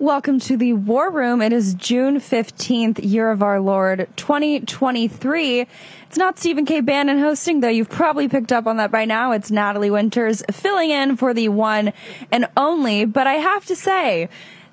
Welcome to the War Room. It is June 15th, year of our Lord 2023. It's not Stephen K. Bannon hosting, though you've probably picked up on that by now. It's Natalie Winters filling in for the one and only. But I have to say,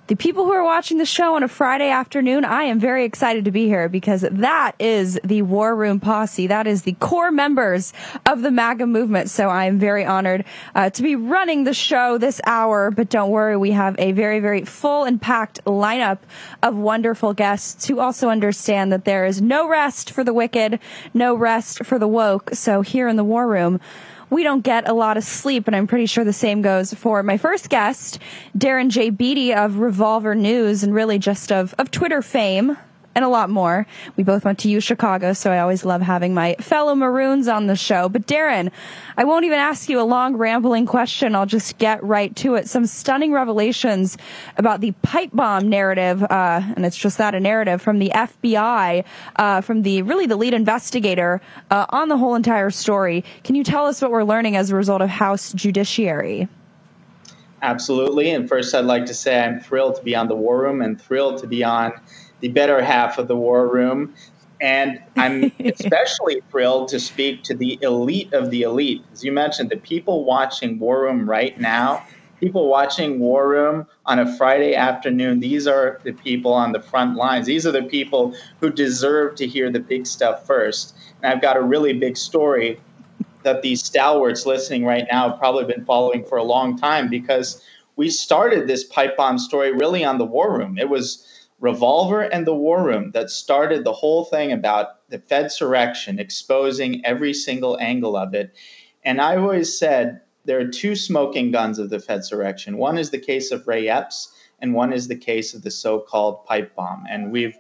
the people who are watching the show on a Friday afternoon, I am very excited to be here because that is the War Room Posse. That is the core members of the MAGA movement. So I am very honored uh, to be running the show this hour. But don't worry, we have a very, very full and packed lineup of wonderful guests who also understand that there is no rest for the wicked, no rest for the woke. So here in the War Room, we don't get a lot of sleep. And I'm pretty sure the same goes for my first guest, Darren J. Beattie of Revolver News and really just of, of Twitter fame and a lot more. We both went to U Chicago, so I always love having my fellow Maroons on the show. But Darren, I won't even ask you a long rambling question. I'll just get right to it. Some stunning revelations about the pipe bomb narrative, uh, and it's just that a narrative from the FBI, uh, from the really the lead investigator uh, on the whole entire story. Can you tell us what we're learning as a result of House Judiciary? Absolutely. And first, I'd like to say I'm thrilled to be on the War Room and thrilled to be on the better half of the war room. And I'm especially thrilled to speak to the elite of the elite. As you mentioned, the people watching War Room right now, people watching War Room on a Friday afternoon, these are the people on the front lines. These are the people who deserve to hear the big stuff first. And I've got a really big story that these stalwarts listening right now have probably been following for a long time because we started this pipe bomb story really on the War Room. It was Revolver and the War Room that started the whole thing about the Fedsurrection, exposing every single angle of it. And I always said there are two smoking guns of the Fedsurrection. One is the case of Ray Epps, and one is the case of the so called pipe bomb. And we've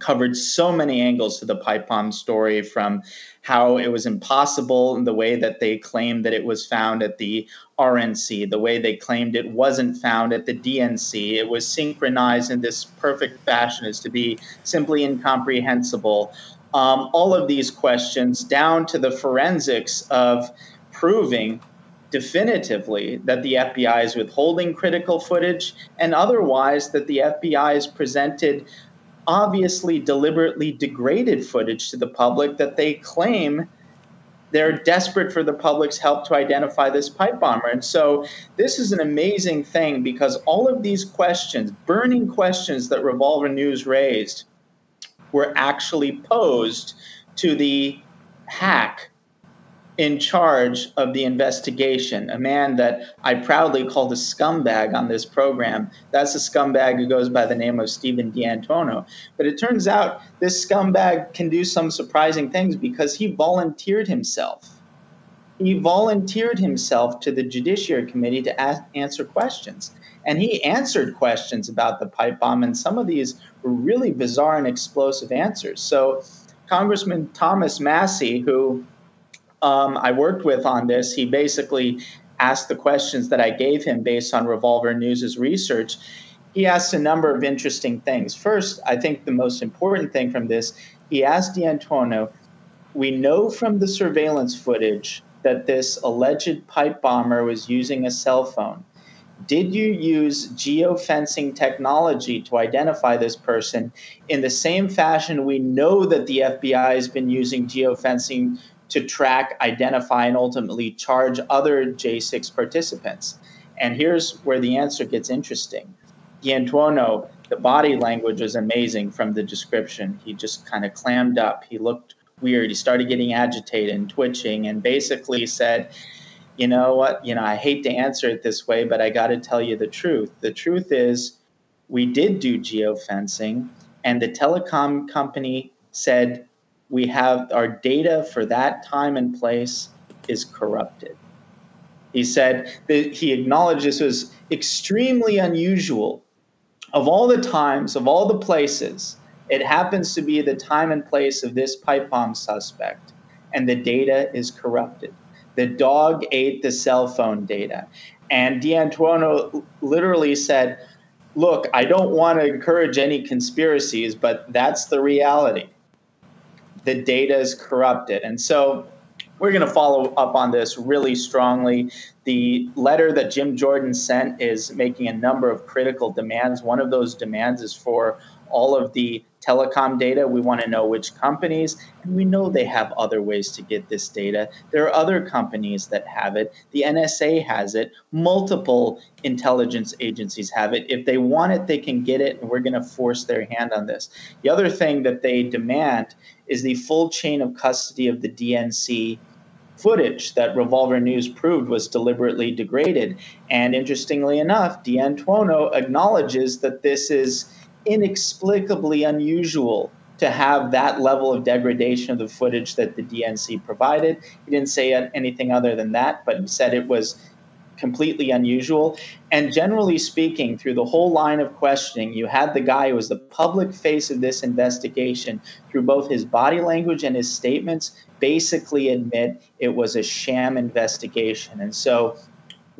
covered so many angles to the pipe bomb story from how it was impossible in the way that they claimed that it was found at the RNC, the way they claimed it wasn't found at the DNC. It was synchronized in this perfect fashion as to be simply incomprehensible. Um, all of these questions, down to the forensics of proving definitively that the FBI is withholding critical footage and otherwise that the FBI has presented obviously deliberately degraded footage to the public that they claim they're desperate for the public's help to identify this pipe bomber. And so this is an amazing thing because all of these questions, burning questions that Revolver News raised, were actually posed to the hack in charge of the investigation, a man that I proudly called a scumbag on this program. That's a scumbag who goes by the name of Stephen D'Antuono. But it turns out this scumbag can do some surprising things because he volunteered himself. He volunteered himself to the Judiciary Committee to ask, answer questions. And he answered questions about the pipe bomb, and some of these were really bizarre and explosive answers. So, Congressman Thomas Massie, who um, I worked with on this, he basically asked the questions that I gave him based on Revolver News's research. He asked a number of interesting things. First, I think the most important thing from this, he asked D'Antuono, we know from the surveillance footage that this alleged pipe bomber was using a cell phone. Did you use geofencing technology to identify this person in the same fashion we know that the FBI has been using geofencing to track, identify, and ultimately charge other J6 participants. And here's where the answer gets interesting. D'Antuono, the body language was amazing from the description. He just kind of clammed up. He looked weird. He started getting agitated and twitching and basically said, you know what, you know, I hate to answer it this way, but I got to tell you the truth. The truth is, we did do geofencing, and the telecom company said we have our data for that time and place is corrupted. He said that he acknowledged this was extremely unusual. Of all the times, of all the places, it happens to be the time and place of this pipe bomb suspect, and the data is corrupted. The dog ate the cell phone data. And D'Antuono literally said, Look, I don't want to encourage any conspiracies, but that's the reality. The data is corrupted. And so we're going to follow up on this really strongly. The letter that Jim Jordan sent is making a number of critical demands. One of those demands is for all of the telecom data. We want to know which companies, and we know they have other ways to get this data. There are other companies that have it. The NSA has it. Multiple intelligence agencies have it. If they want it, they can get it, and we're going to force their hand on this. The other thing that they demand is the full chain of custody of the DNC footage that Revolver News proved was deliberately degraded. And interestingly enough, D'Antuono acknowledges that this is inexplicably unusual to have that level of degradation of the footage that the DNC provided. He didn't say anything other than that, but he said it was completely unusual. And generally speaking, through the whole line of questioning, you had the guy who was the public face of this investigation through both his body language and his statements basically admit it was a sham investigation. And so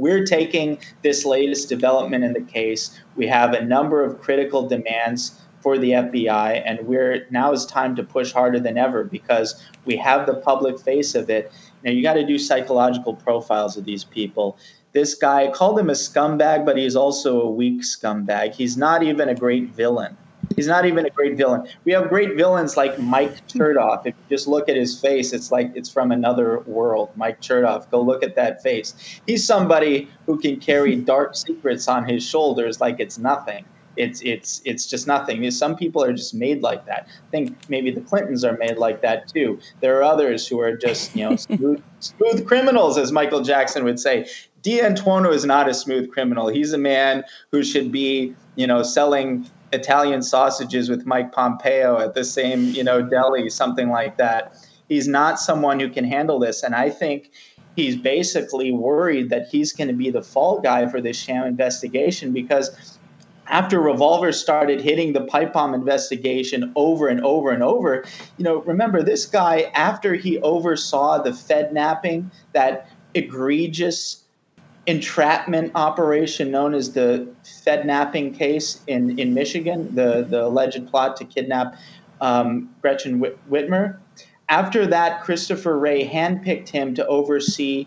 we're taking this latest development in the case. We have a number of critical demands for the FBI, and we're now is time to push harder than ever because we have the public face of it. Now you got to do psychological profiles of these people. This guy called him a scumbag, but he's also a weak scumbag. He's not even a great villain. He's not even a great villain. We have great villains like Mike Chertoff. If you just look at his face, it's like it's from another world. Mike Chertoff, go look at that face. He's somebody who can carry dark secrets on his shoulders like it's nothing. It's it's it's just nothing. Some people are just made like that. I think maybe the Clintons are made like that too. There are others who are just you know smooth, smooth criminals, as Michael Jackson would say. D'Antuono is not a smooth criminal. He's a man who should be you know selling Italian sausages with Mike Pompeo at the same, you know, deli, something like that. He's not someone who can handle this. And I think he's basically worried that he's going to be the fall guy for this sham investigation because after Revolver started hitting the pipe bomb investigation over and over and over, you know, remember this guy, after he oversaw the Fed napping, that egregious entrapment operation known as the Fednapping case in, in Michigan, the, the alleged plot to kidnap um, Gretchen Whitmer. After that, Christopher Wray handpicked him to oversee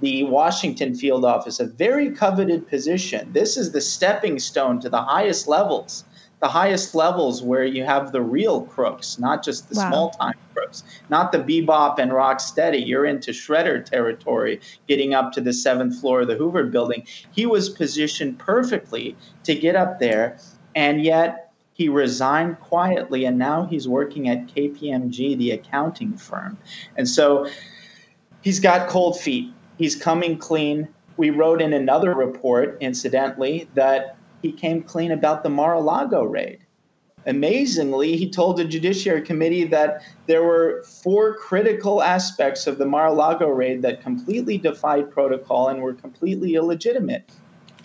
the Washington field office, a very coveted position. This is the stepping stone to the highest levels the highest levels where you have the real crooks, not just the wow. small time crooks, not the bebop and rock steady. You're into shredder territory, getting up to the seventh floor of the Hoover building. He was positioned perfectly to get up there, and yet he resigned quietly, and now he's working at KPMG, the accounting firm. And so he's got cold feet. He's coming clean. We wrote in another report, incidentally, that he came clean about the Mar-a-Lago raid. Amazingly, he told the Judiciary Committee that there were four critical aspects of the Mar-a-Lago raid that completely defied protocol and were completely illegitimate.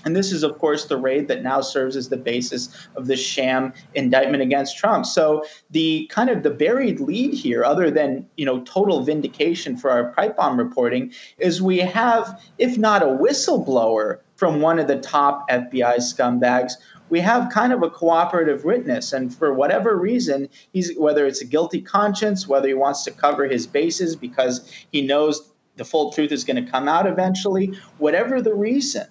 And this is, of course, the raid that now serves as the basis of the sham indictment against Trump. So the kind of the buried lead here, other than you know total vindication for our pipe bomb reporting, is we have, if not a whistleblower from one of the top FBI scumbags, we have kind of a cooperative witness and for whatever reason he's whether it's a guilty conscience whether he wants to cover his bases because he knows the full truth is going to come out eventually whatever the reason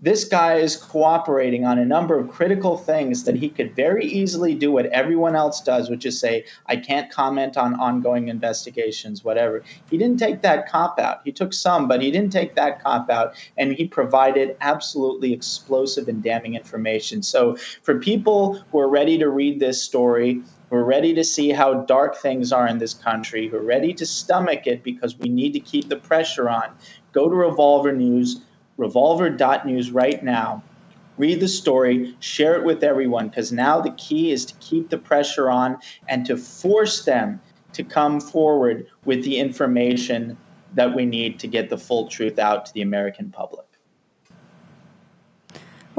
this guy is cooperating on a number of critical things that he could very easily do what everyone else does, which is say, I can't comment on ongoing investigations, whatever. He didn't take that cop out. He took some, but he didn't take that cop out, and he provided absolutely explosive and damning information. So, for people who are ready to read this story, who are ready to see how dark things are in this country, who are ready to stomach it because we need to keep the pressure on, go to Revolver News, revolver.news right now. Read the story, share it with everyone, because now the key is to keep the pressure on and to force them to come forward with the information that we need to get the full truth out to the American public.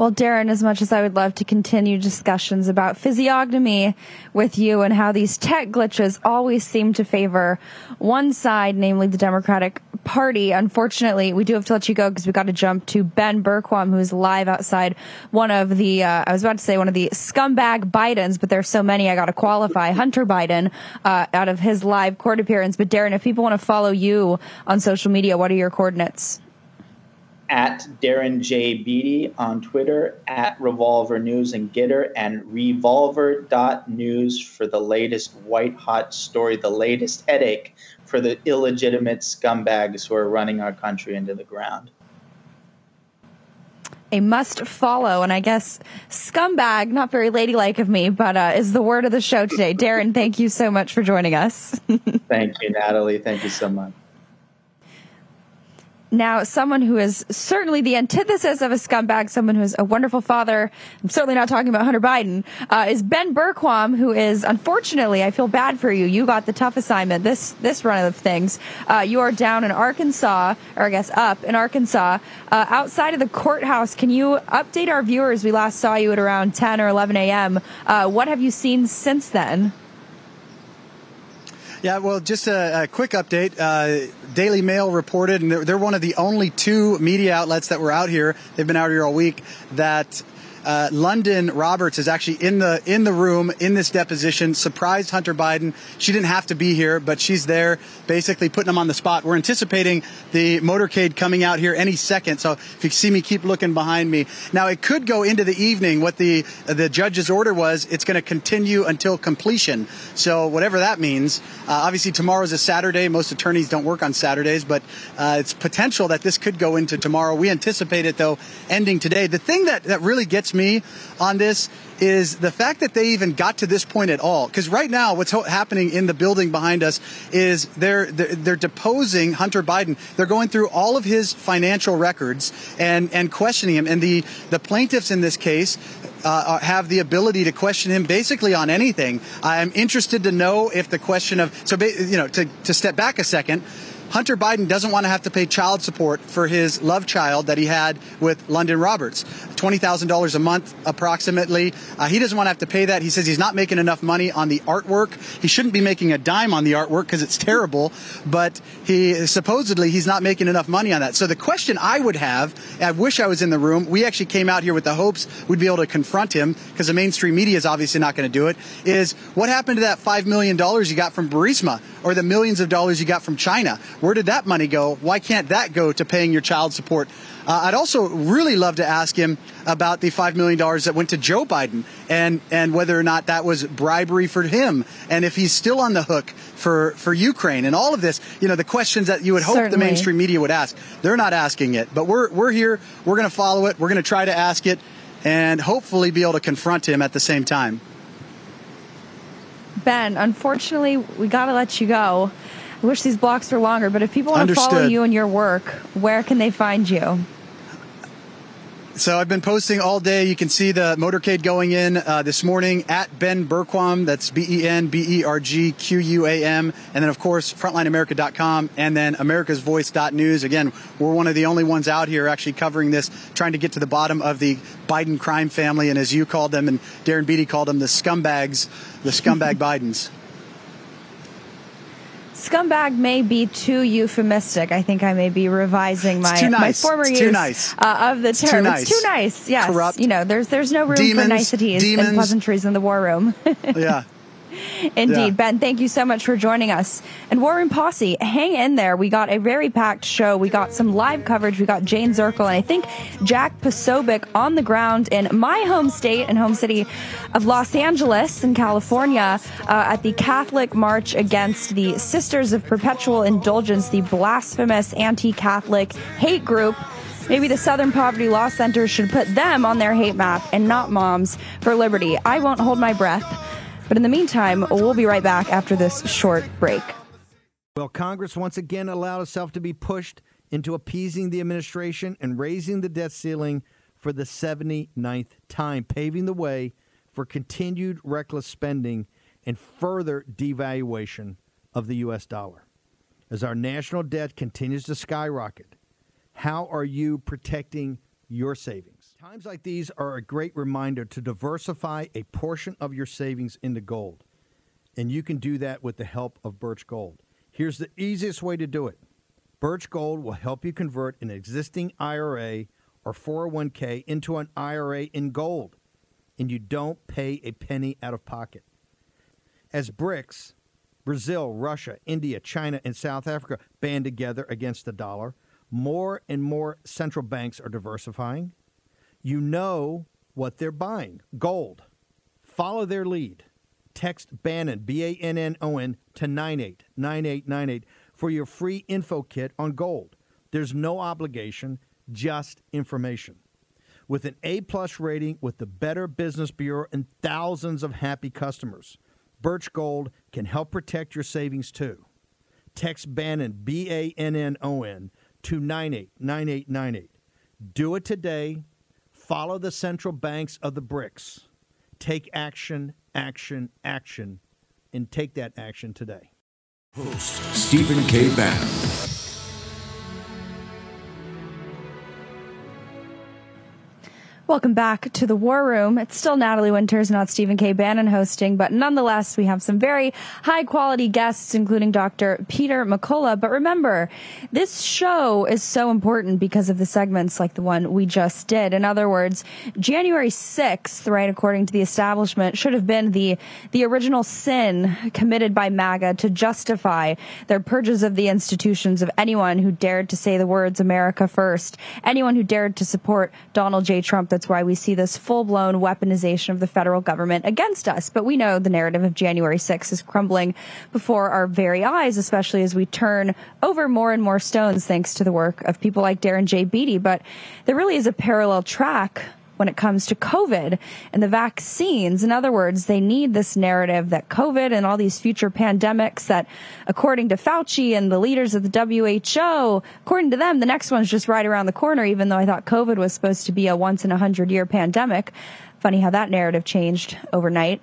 Well, Darren, as much as I would love to continue discussions about physiognomy with you and how these tech glitches always seem to favor one side, namely the Democratic Party, unfortunately, we do have to let you go because we got to jump to Ben Bergquam, who's live outside one of the, uh, I was about to say one of the scumbag Bidens, but there's so many I got to qualify. Hunter Biden, uh, out of his live court appearance. But Darren, if people want to follow you on social media, what are your coordinates? At Darren J. Beattie on Twitter, at Revolver News and Gettr, and revolver.news for the latest white hot story, the latest headache for the illegitimate scumbags who are running our country into the ground. A must follow, and I guess scumbag, not very ladylike of me, but uh, is the word of the show today. Darren, thank you so much for joining us. thank you, Natalie. Thank you so much. Now, someone who is certainly the antithesis of a scumbag, someone who is a wonderful father, I'm certainly not talking about Hunter Biden, uh, is Ben Bergquam, who is, unfortunately, I feel bad for you. You got the tough assignment this, this run of things. Uh, you are down in Arkansas, or I guess up in Arkansas, uh, outside of the courthouse. Can you update our viewers? We last saw you at around 10 or 11 a.m. Uh, what have you seen since then? Yeah, well, just a, a quick update. Uh, Daily Mail reported, and they're, they're, one of the only two media outlets that were out here. They've been out here all week. That uh, Lunden Roberts is actually in the in the room in this deposition. Surprised Hunter Biden. She didn't have to be here, but she's there, basically putting him on the spot. We're anticipating the motorcade coming out here any second. So if you see me, keep looking behind me. Now it could go into the evening. What the the judge's order was, it's going to continue until completion. So whatever that means. Uh, obviously tomorrow's a Saturday. Most attorneys don't work on Saturdays, but uh, it's potential that this could go into tomorrow. We anticipate it though ending today. The thing that that really gets me on this is the fact that they even got to this point at all. Because right now, what's happening in the building behind us is they're, they're, they're deposing Hunter Biden. They're going through all of his financial records and and questioning him. And the the plaintiffs in this case uh, have the ability to question him basically on anything. I'm interested to know if the question of so you know to to step back a second. Hunter Biden doesn't want to have to pay child support for his love child that he had with Lunden Roberts. $20,000 a month approximately. Uh, he doesn't want to have to pay that. He says he's not making enough money on the artwork. He shouldn't be making a dime on the artwork because it's terrible, but he supposedly he's not making enough money on that. So the question I would have, I wish I was in the room. We actually came out here with the hopes we'd be able to confront him because the mainstream media is obviously not going to do it. Is what happened to that $5 million you got from Burisma or the millions of dollars you got from China? Where did that money go? Why can't that go to paying your child support? Uh, I'd also really love to ask him about the $5 million that went to Joe Biden and, and whether or not that was bribery for him and if he's still on the hook for, for Ukraine and all of this, you know, the questions that you would hope Certainly. the mainstream media would ask. They're not asking it, but we're, we're here. We're going to follow it. We're going to try to ask it and hopefully be able to confront him at the same time. Ben, unfortunately, we got to let you go. I wish these blocks were longer, but if people want Understood. to follow you and your work, where can they find you? So I've been posting all day. You can see the motorcade going in uh, this morning at Ben Bergquam. That's B E N B E R G Q U A M. And then, of course, frontlineamerica.com and then americasvoice.news. Again, we're one of the only ones out here actually covering this, trying to get to the bottom of the Biden crime family. And as you called them, and Darren Beattie called them, the scumbags, the scumbag Bidens. Scumbag may be too euphemistic. I think I may be revising my nice. my former it's use nice. uh, of the term. it's. Too nice. It's too nice. Yes. Corrupt. You know, there's there's no room demons, for niceties demons. and pleasantries in the war room. yeah. Indeed. Yeah. Ben, thank you so much for joining us. And War Room Posse, hang in there. We got a very packed show. We got some live coverage. We got Jane Zirkle and I think Jack Posobiec on the ground in my home state and home city of Los Angeles in California uh, at the Catholic March against the Sisters of Perpetual Indulgence, the blasphemous anti-Catholic hate group. Maybe the Southern Poverty Law Center should put them on their hate map and not Moms for Liberty. I won't hold my breath. But in the meantime, we'll be right back after this short break. Well, Congress once again allowed itself to be pushed into appeasing the administration and raising the debt ceiling for the 79th time, paving the way for continued reckless spending and further devaluation of the U.S. dollar. As our national debt continues to skyrocket, how are you protecting your savings? Times like these are a great reminder to diversify a portion of your savings into gold. And you can do that with the help of Birch Gold. Here's the easiest way to do it Birch Gold will help you convert an existing IRA or 401k into an IRA in gold, and you don't pay a penny out of pocket. As BRICS, Brazil, Russia, India, China, and South Africa band together against the dollar, more and more central banks are diversifying. You know what they're buying gold. Follow their lead. Text Bannon, B A N N O N, to 989898 for your free info kit on gold. There's no obligation, just information. With an A plus rating with the Better Business Bureau and thousands of happy customers, Birch Gold can help protect your savings too. Text Bannon, B A N N O N, to 989898. Do it today. Follow the central banks of the BRICS. Take action, action, action, and take that action today. Host Stephen K. Bannon. Welcome back to the War Room. It's still Natalie Winters, not Stephen K. Bannon hosting, but nonetheless, we have some very high quality guests, including Dr. Peter McCullough. But remember, this show is so important because of the segments like the one we just did. In other words, January 6th, right, according to the establishment, should have been the, the original sin committed by MAGA to justify their purges of the institutions of anyone who dared to say the words America first, anyone who dared to support Donald J. Trump. Why we see this full blown weaponization of the federal government against us. But we know the narrative of January 6th is crumbling before our very eyes, especially as we turn over more and more stones thanks to the work of people like Darren J. Beattie. But there really is a parallel track when it comes to COVID and the vaccines. In other words, they need this narrative that COVID and all these future pandemics that, according to Fauci and the leaders of the WHO, according to them, the next one's just right around the corner, even though I thought COVID was supposed to be a once in a hundred year pandemic. Funny how that narrative changed overnight.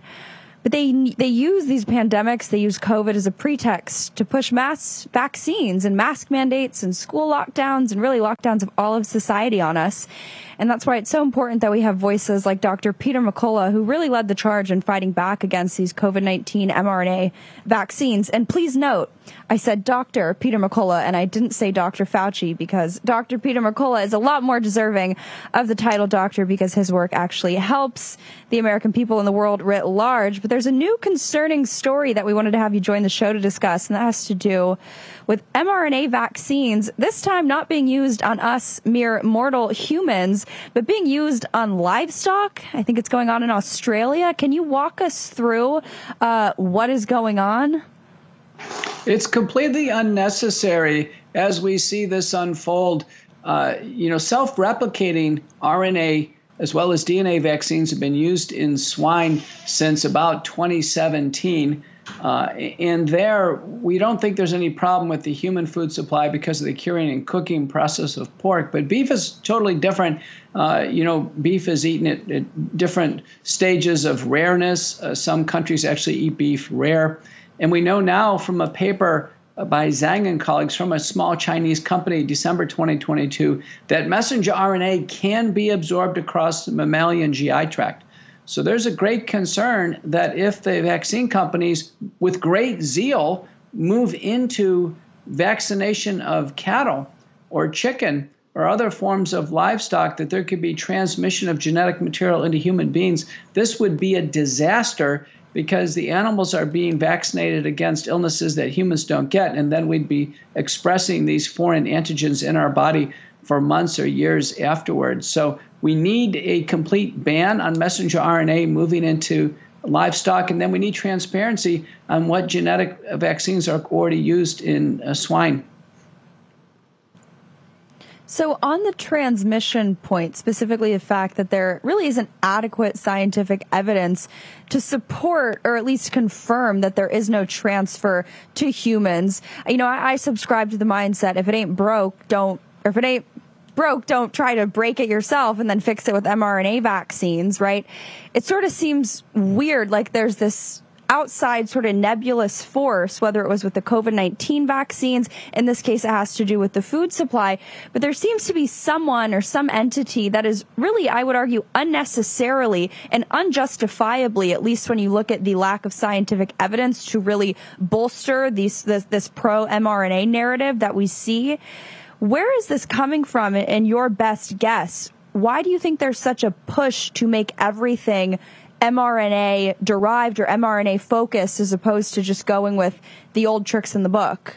But they they use these pandemics, they use COVID as a pretext to push mass vaccines and mask mandates and school lockdowns and really lockdowns of all of society on us. And that's why it's so important that we have voices like Dr. Peter McCullough, who really led the charge in fighting back against these COVID 19 mRNA vaccines. And please note, I said Dr. Peter McCullough, and I didn't say Dr. Fauci because Dr. Peter McCullough is a lot more deserving of the title doctor because his work actually helps the American people and the world writ large. But there's a new concerning story that we wanted to have you join the show to discuss, and that has to do with mRNA vaccines, this time not being used on us mere mortal humans, but being used on livestock. I think it's going on in Australia. Can you walk us through uh, what is going on? It's completely unnecessary as we see this unfold. Uh, you know, self replicating RNA as well as DNA vaccines have been used in swine since about 2017. Uh, and there, we don't think there's any problem with the human food supply because of the curing and cooking process of pork. But beef is totally different. Uh, you know, beef is eaten at, at different stages of rareness. Uh, some countries actually eat beef rare. And we know now from a paper by Zhang and colleagues from a small Chinese company, December 2022, that messenger RNA can be absorbed across the mammalian GI tract. So there's a great concern that if the vaccine companies, with great zeal, move into vaccination of cattle or chicken or other forms of livestock, that there could be transmission of genetic material into human beings. This would be a disaster because the animals are being vaccinated against illnesses that humans don't get, and then we'd be expressing these foreign antigens in our body for months or years afterwards. So we need a complete ban on messenger RNA moving into livestock, and then we need transparency on what genetic vaccines are already used in uh, swine. So, on the transmission point, specifically the fact that there really isn't adequate scientific evidence to support or at least confirm that there is no transfer to humans, you know, I, I subscribe to the mindset if it ain't broke, don't, or if it ain't broke, don't try to break it yourself and then fix it with mRNA vaccines, right? It sort of seems weird, like there's this outside sort of nebulous force, whether it was with the COVID 19 vaccines. In this case, it has to do with the food supply. But there seems to be someone or some entity that is really, I would argue, unnecessarily and unjustifiably, at least when you look at the lack of scientific evidence to really bolster these, this, this pro mRNA narrative that we see. Where is this coming from in your best guess? Why do you think there's such a push to make everything mRNA derived or mRNA focused as opposed to just going with the old tricks in the book?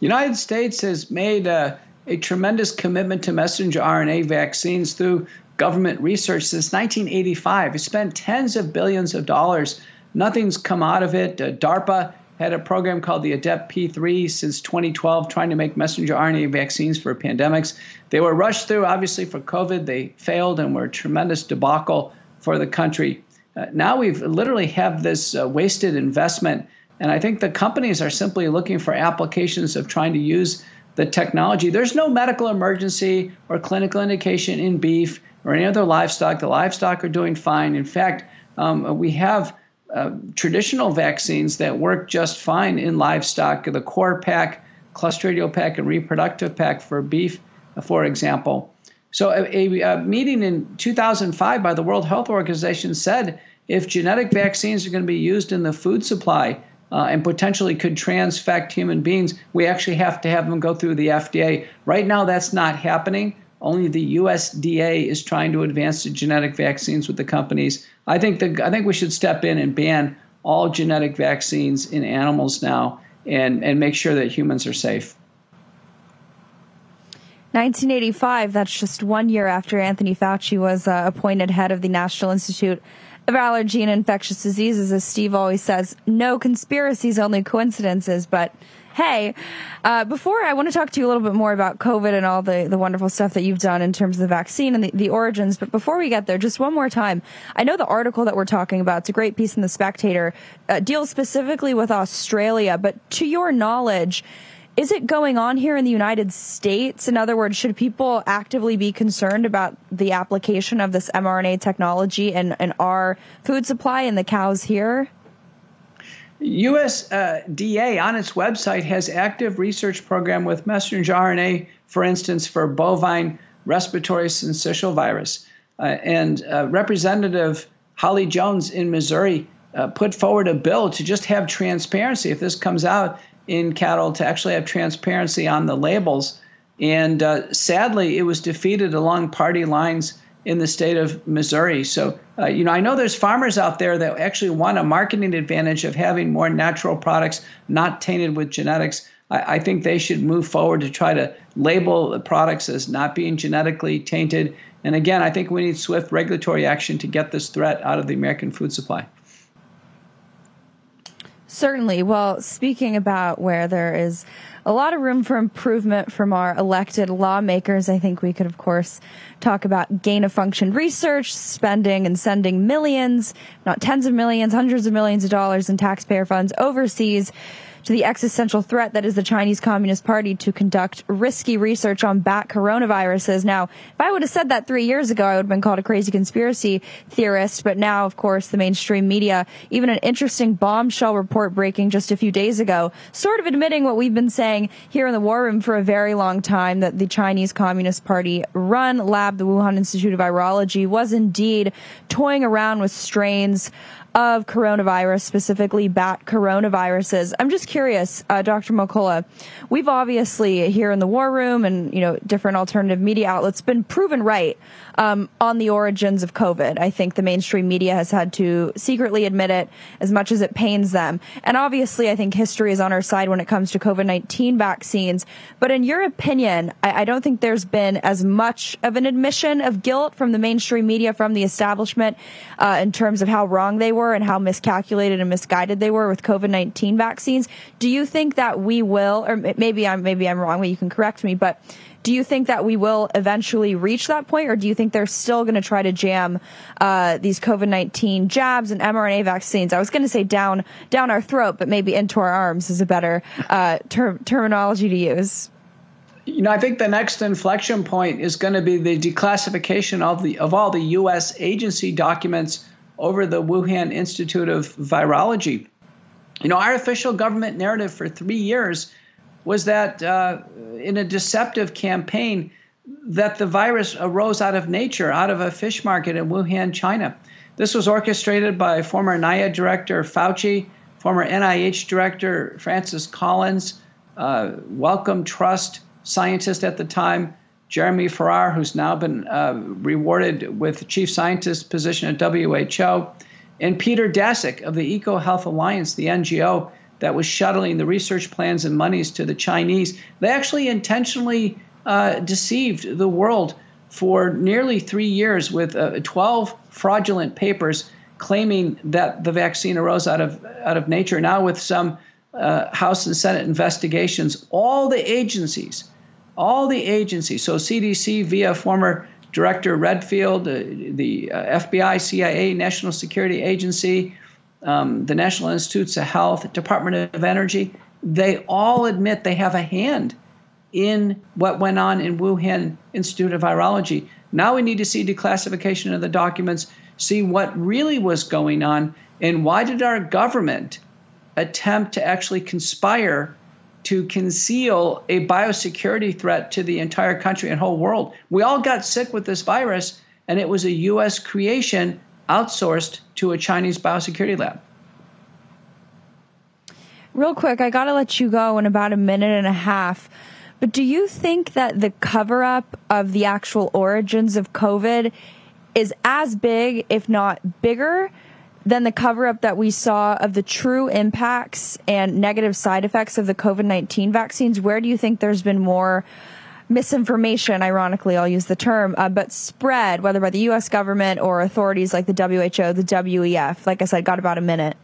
United States has made a, a tremendous commitment to messenger RNA vaccines through government research since 1985. It spent tens of billions of dollars. Nothing's come out of it. Uh, DARPA had a program called the ADEPT P3 since 2012, trying to make messenger RNA vaccines for pandemics. They were rushed through, obviously, for COVID. They failed and were a tremendous debacle for the country. Uh, now we've literally have this uh, wasted investment, and I think the companies are simply looking for applications of trying to use the technology. There's no medical emergency or clinical indication in beef or any other livestock. The livestock are doing fine. In fact, um, we have uh, traditional vaccines that work just fine in livestock. The core pack, Clostridial pack, and reproductive pack for beef, for example. So, a, a, meeting in 2005 by the World Health Organization said if genetic vaccines are going to be used in the food supply uh, and potentially could transfect human beings, we actually have to have them go through the FDA. Right now, that's not happening. Only the USDA is trying to advance the genetic vaccines with the companies. I think the, I think we should step in and ban all genetic vaccines in animals now and, and make sure that humans are safe. 1985, that's just one year after Anthony Fauci was uh, appointed head of the National Institute of Allergy and Infectious Diseases. As Steve always says, no conspiracies, only coincidences. But hey, uh, before I want to talk to you a little bit more about COVID and all the, the wonderful stuff that you've done in terms of the vaccine and the, the origins. But before we get there, just one more time, I know the article that we're talking about, it's a great piece in The Spectator, uh, deals specifically with Australia. But to your knowledge, is it going on here in the United States? In other words, should people actively be concerned about the application of this mRNA technology and, in our food supply and the cows here? USDA uh, on its website has active research program with messenger RNA, for instance, for bovine respiratory syncytial virus. Uh, and uh, Representative Holly Jones in Missouri uh, put forward a bill to just have transparency. If this comes out, in cattle to actually have transparency on the labels. And uh, sadly, it was defeated along party lines in the state of Missouri. So, uh, you know, I know there's farmers out there that actually want a marketing advantage of having more natural products not tainted with genetics. I, I think they should move forward to try to label the products as not being genetically tainted. And again, I think we need swift regulatory action to get this threat out of the American food supply. Certainly. Well, speaking about where there is a lot of room for improvement from our elected lawmakers, I think we could, of course, talk about gain of function research, spending and sending millions, not tens of millions, hundreds of millions of dollars in taxpayer funds overseas to the existential threat that is the Chinese Communist Party to conduct risky research on bat coronaviruses. Now, if I would have said that three years ago, I would have been called a crazy conspiracy theorist. But now, of course, the mainstream media, even an interesting bombshell report breaking just a few days ago, sort of admitting what we've been saying here in the war room for a very long time that the Chinese Communist Party run lab, the Wuhan Institute of Virology, was indeed toying around with strains of coronavirus, specifically bat coronaviruses. I'm just curious, uh, Dr. McCullough, we've obviously here in the war room and, you know, different alternative media outlets been proven right um, on the origins of COVID. I think the mainstream media has had to secretly admit it as much as it pains them. And obviously, I think history is on our side when it comes to COVID 19 vaccines. But in your opinion, I, I, don't think there's been as much of an admission of guilt from the mainstream media, from the establishment, uh, in terms of how wrong they were and how miscalculated and misguided they were with COVID 19 vaccines. Do you think that we will, or maybe I'm, maybe I'm wrong, but you can correct me, but do you think that we will eventually reach that point, or do you think they're still going to try to jam uh, these COVID nineteen jabs and mRNA vaccines? I was going to say down down our throat, but maybe into our arms is a better uh, ter- terminology to use. You know, I think the next inflection point is going to be the declassification of the of all the U.S. agency documents over the Wuhan Institute of Virology. You know, our official government narrative for three years was that uh, in a deceptive campaign that the virus arose out of nature, out of a fish market in Wuhan, China. This was orchestrated by former NIAID director Fauci, former NIH director Francis Collins, uh, Wellcome Trust scientist at the time, Jeremy Farrar, who's now been uh, rewarded with chief scientist position at WHO, and Peter Daszak of the Eco Health Alliance, the NGO that was shuttling the research plans and monies to the Chinese. They actually intentionally uh, deceived the world for nearly three years with uh, 12 fraudulent papers claiming that the vaccine arose out of out of nature. Now, with some uh, House and Senate investigations, all the agencies, all the agencies, so CDC via former Director Redfield, uh, the uh, FBI, CIA, National Security Agency, um, the National Institutes of Health, Department of Energy, they all admit they have a hand in what went on in Wuhan Institute of Virology. Now we need to see declassification of the documents, see what really was going on, and why did our government attempt to actually conspire to conceal a biosecurity threat to the entire country and whole world. We all got sick with this virus, and it was a U.S. creation outsourced to a Chinese biosecurity lab. Real quick, I got to let you go in about a minute and a half. But do you think that the cover up of the actual origins of COVID is as big, if not bigger, than the cover up that we saw of the true impacts and negative side effects of the COVID 19 vaccines? Where do you think there's been more misinformation, ironically, I'll use the term, uh, but spread, whether by the U.S. government or authorities like the WHO, the WEF? Like I said, got about a minute.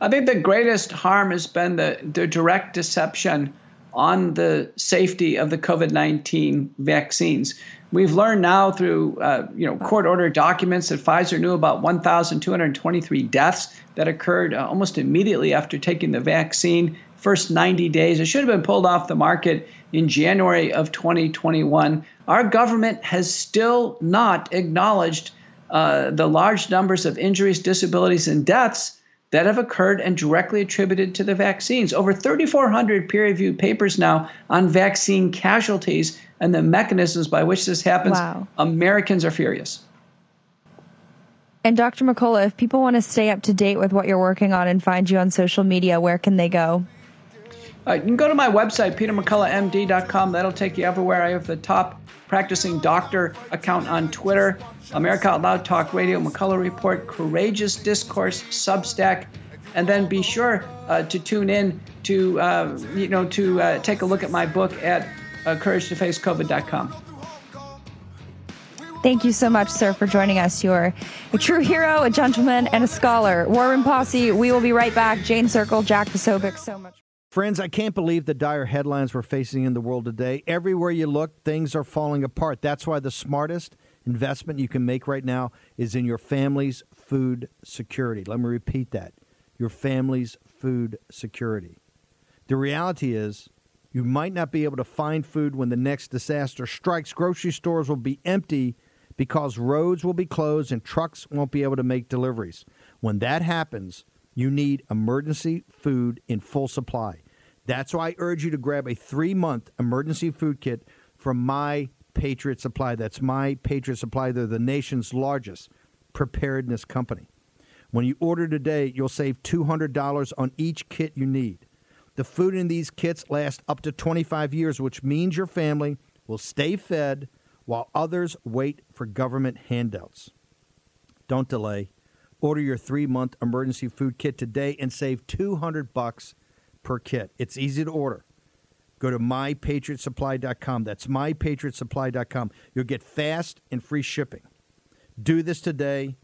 I think the greatest harm has been the, the direct deception on the safety of the COVID 19 vaccines. We've learned now through uh, you know court order documents that Pfizer knew about 1,223 deaths that occurred uh, almost immediately after taking the vaccine. First 90 days, it should have been pulled off the market in January of 2021. Our government has still not acknowledged uh, the large numbers of injuries, disabilities, and deaths that have occurred and directly attributed to the vaccines. Over 3,400 peer reviewed papers now on vaccine casualties and the mechanisms by which this happens. Wow. Americans are furious. And Dr. McCullough, if people want to stay up to date with what you're working on and find you on social media, where can they go? Uh, you can go to my website, petermcculloughmd.com. That'll take you everywhere. I have the top practicing doctor account on Twitter, America Out Loud Talk Radio, McCullough Report, Courageous Discourse, Substack, and then be sure uh, to tune in to uh, you know to uh, take a look at my book at uh, CourageToFaceCovid.com. Thank you so much, sir, for joining us. You're a true hero, a gentleman, and a scholar. War Room Posse, we will be right back. Jane Zirkle, Jack Posobiec, so much. Friends, I can't believe the dire headlines we're facing in the world today. Everywhere you look, things are falling apart. That's why the smartest investment you can make right now is in your family's food security. Let me repeat that your family's food security. The reality is, you might not be able to find food when the next disaster strikes. Grocery stores will be empty because roads will be closed and trucks won't be able to make deliveries. When that happens, you need emergency food in full supply. That's why I urge you to grab a three month emergency food kit from My Patriot Supply. That's My Patriot Supply. They're the nation's largest preparedness company. When you order today, you'll save $200 on each kit you need. The food in these kits lasts up to 25 years, which means your family will stay fed while others wait for government handouts. Don't delay. Order your three month emergency food kit today and save 200 bucks per kit. It's easy to order. Go to mypatriotsupply.com. That's mypatriotsupply.com. You'll get fast and free shipping. Do this today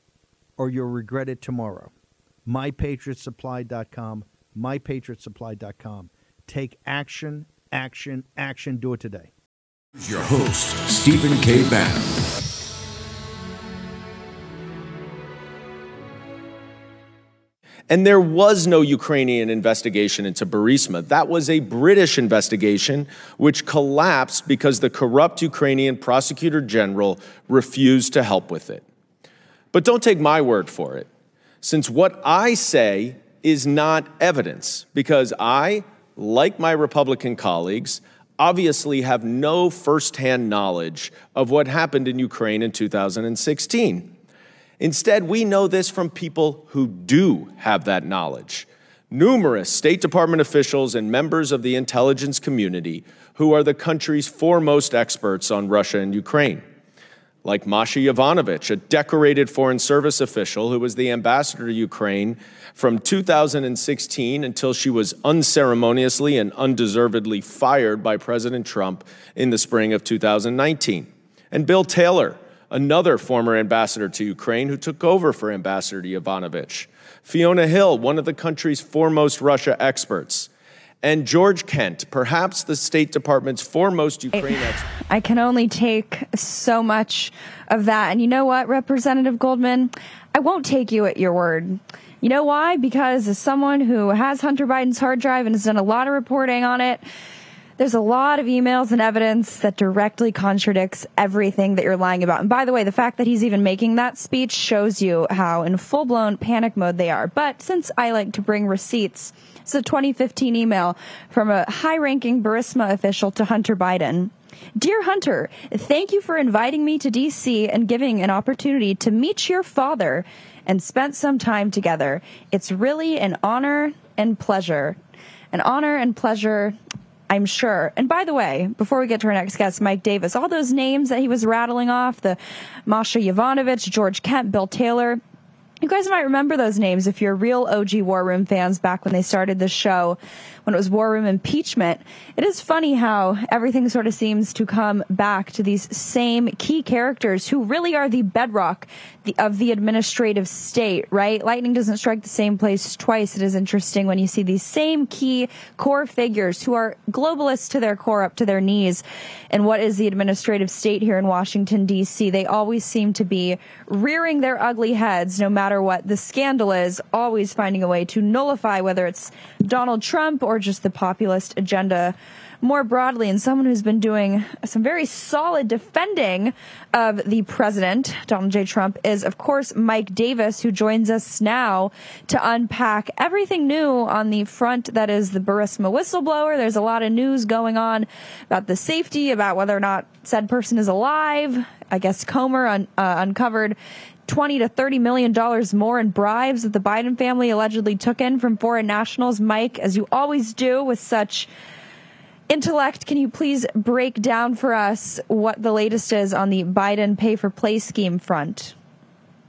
or you'll regret it tomorrow. mypatriotsupply.com, mypatriotsupply.com. Take action, action, action. Do it today. Your host, Stephen K. Bannon. And there was no Ukrainian investigation into Burisma. That was a British investigation which collapsed because the corrupt Ukrainian prosecutor general refused to help with it. But don't take my word for it, since what I say is not evidence, because I, like my Republican colleagues, obviously have no firsthand knowledge of what happened in Ukraine in 2016. Instead, we know this from people who do have that knowledge. Numerous State Department officials and members of the intelligence community who are the country's foremost experts on Russia and Ukraine. Like Masha Yovanovitch, a decorated Foreign Service official who was the ambassador to Ukraine from 2016 until she was unceremoniously and undeservedly fired by President Trump in the spring of 2019. And Bill Taylor, another former ambassador to Ukraine who took over for Ambassador Yovanovitch, Fiona Hill, one of the country's foremost Russia experts, and George Kent, perhaps the State Department's foremost Ukraine expert. I can only take so much of that. And you know what, Representative Goldman? I won't take you at your word. You know why? Because as someone who has Hunter Biden's hard drive and has done a lot of reporting on it, there's a lot of emails and evidence that directly contradicts everything that you're lying about. And by the way, the fact that he's even making that speech shows you how in full blown panic mode they are. But since I like to bring receipts, it's a 2015 email from a high ranking Burisma official to Hunter Biden. Dear Hunter, thank you for inviting me to DC and giving an opportunity to meet your father and spent some time together. It's really an honor and pleasure. An honor and pleasure I'm sure. And by the way, before we get to our next guest, Mike Davis, all those names that he was rattling off, the Masha Yovanovitch, George Kent, Bill Taylor, you guys might remember those names if you're real OG War Room fans back when they started the show, when it was War Room impeachment. It is funny how everything sort of seems to come back to these same key characters who really are the bedrock of the administrative state, right? Lightning doesn't strike the same place twice. It is interesting when you see these same key core figures who are globalists to their core up to their knees. And what is the administrative state here in Washington, D.C.? They always seem to be rearing their ugly heads no matter what the scandal is, always finding a way to nullify whether it's Donald Trump or just the populist agenda more broadly, and someone who's been doing some very solid defending of the president, Donald J. Trump, is of course Mike Davis, who joins us now to unpack everything new on the front that is the Burisma whistleblower. There's a lot of news going on about the safety, about whether or not said person is alive. I guess Comer un- uh, uncovered 20 to 30 million dollars more in bribes that the Biden family allegedly took in from foreign nationals. Mike, as you always do with such intellect, can you please break down for us what the latest is on the Biden pay for play scheme front?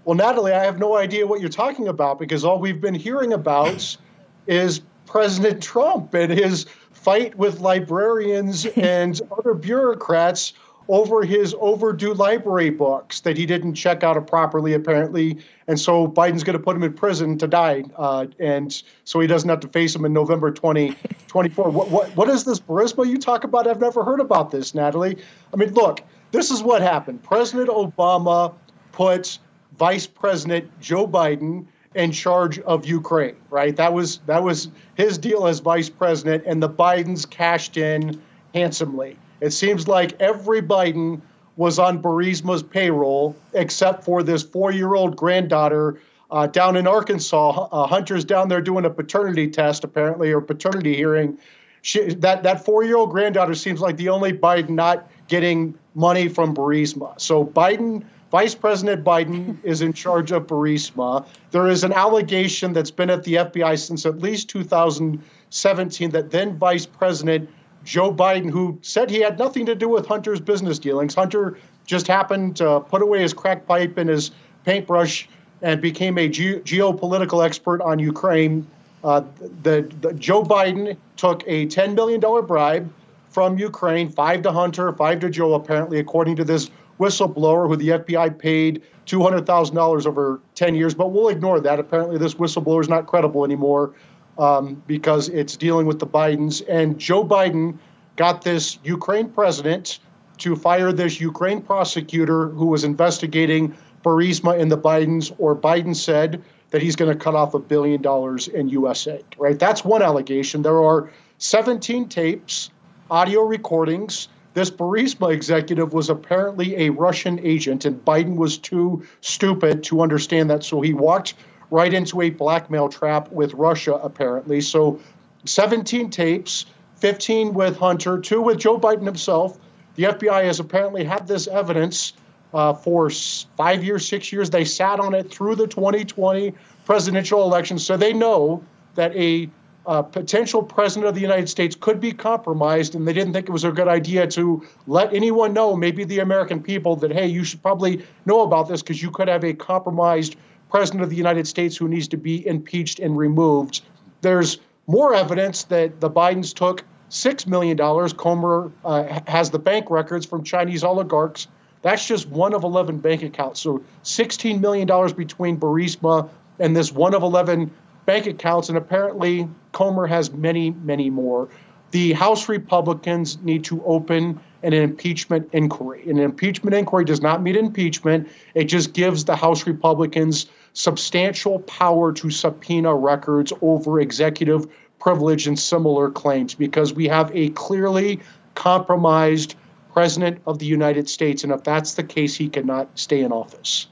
Well, Natalie, I have no idea what you're talking about because all we've been hearing about is President Trump and his fight with librarians and other bureaucrats over his overdue library books that he didn't check out properly, apparently. And so Biden's going to put him in prison to die. Uh, and so he doesn't have to face him in November 2024. what, what, what is this Burisma you talk about? I've never heard about this, Natalie. I mean, look, this is what happened. President Obama put Vice President Joe Biden in charge of Ukraine, right? That was that was his deal as vice president, and the Bidens cashed in handsomely. It seems like every Biden was on Burisma's payroll except for this four-year-old granddaughter uh, down in Arkansas. Uh, Hunter's down there doing a paternity test, apparently, or paternity hearing. She, that that four-year-old granddaughter seems like the only Biden not getting money from Burisma. So Biden, Vice President Biden, is in charge of Burisma. There is an allegation that's been at the FBI since at least 2017 that then Vice President Joe Biden, who said he had nothing to do with Hunter's business dealings. Hunter just happened to put away his crack pipe and his paintbrush and became a ge- geopolitical expert on Ukraine. Uh, the, the, Joe Biden took a $10 million bribe from Ukraine, five to Hunter, five to Joe, apparently, according to this whistleblower who the FBI paid $200,000 over 10 years, but we'll ignore that. Apparently, this whistleblower is not credible anymore um, because it's dealing with the Bidens. And Joe Biden got this Ukraine president to fire this Ukraine prosecutor who was investigating Burisma and the Bidens, or Biden said that he's going to cut off a billion dollars in U.S. aid, right? That's one allegation. There are 17 tapes, audio recordings. This Burisma executive was apparently a Russian agent, and Biden was too stupid to understand that. So he walked right into a blackmail trap with Russia, apparently. So 17 tapes, 15 with Hunter, two with Joe Biden himself. The FBI has apparently had this evidence uh, for five years, six years. They sat on it through the 2020 presidential election, so they know that a uh, potential president of the United States could be compromised, and they didn't think it was a good idea to let anyone know, maybe the American people, that hey, you should probably know about this because you could have a compromised president of the United States who needs to be impeached and removed. There's more evidence that the Bidens took $6 million. Comer uh, has the bank records from Chinese oligarchs. That's just one of 11 bank accounts. So $16 million between Burisma and this one of 11 bank accounts. And apparently, Comer has many, many more. The House Republicans need to open an impeachment inquiry. An impeachment inquiry does not mean impeachment, it just gives the House Republicans substantial power to subpoena records over executive privilege and similar claims because we have a clearly compromised president of the United States. And if that's the case, he cannot stay in office.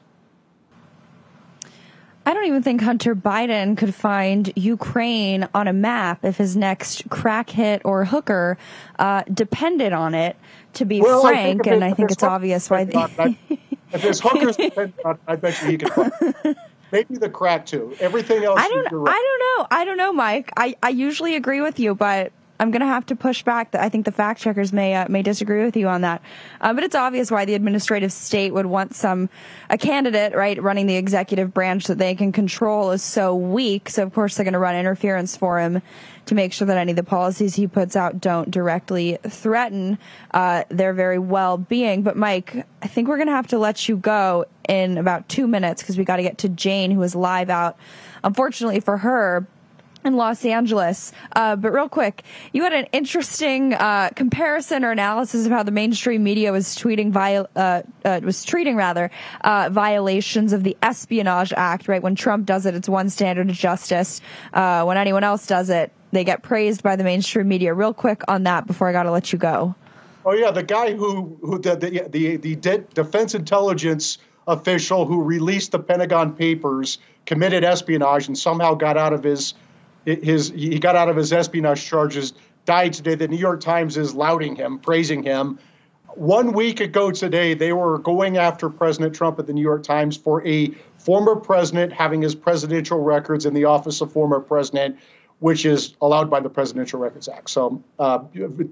I don't even think Hunter Biden could find Ukraine on a map if his next crack hit or hooker uh, depended on it, to be well, frank. I and I think it's obvious why. They... if his hookers depend on I bet you he could find Maybe the crack too. Everything else. I don't. Right. I don't know. I don't know, Mike. I, I usually agree with you, but I'm going to have to push back. I think the fact checkers may uh, may disagree with you on that, uh, but it's obvious why the administrative state would want some a candidate right running the executive branch that they can control is so weak. So of course they're going to run interference for him to make sure that any of the policies he puts out don't directly threaten uh, their very well being. But Mike, I think we're going to have to let you go in about two minutes because we got to get to Jane who is live out. Unfortunately for her, in Los Angeles. Uh, but real quick, you had an interesting uh, comparison or analysis of how the mainstream media was tweeting viol- uh, uh was treating rather uh, violations of the Espionage Act. Right when Trump does it, it's one standard of justice. Uh, when anyone else does it, they get praised by the mainstream media. Real quick on that before I got to let you go. Oh yeah, the guy who who the the the, the defense intelligence official who released the Pentagon Papers committed espionage and somehow got out of his his he got out of his espionage charges, died today. The New York Times is lauding him, praising him. One week ago today, they were going after President Trump at the New York Times for a former president having his presidential records in the office of former president, which is allowed by the Presidential Records Act. So, uh,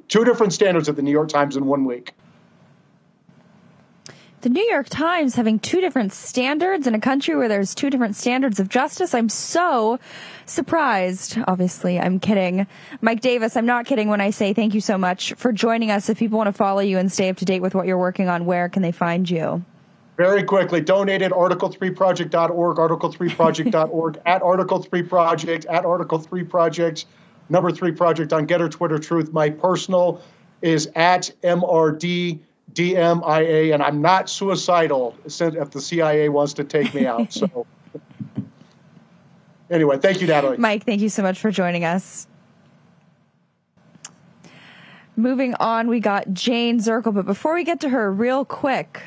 two different standards at the New York Times in one week the New York Times having two different standards in a country where there's two different standards of justice. I'm so surprised. Obviously, I'm kidding. Mike Davis, I'm not kidding when I say thank you so much for joining us. If people want to follow you and stay up to date with what you're working on, where can they find you? Very quickly, donate at article3project.org, article3project.org, at article3project, at article3project, number three project on Gettr, Twitter, Truth. My personal is at MRD. DMIA, and I'm not suicidal if the CIA wants to take me out. So, anyway, thank you, Natalie. Mike, thank you so much for joining us. Moving on, we got Jane Zirkle, but before we get to her, real quick,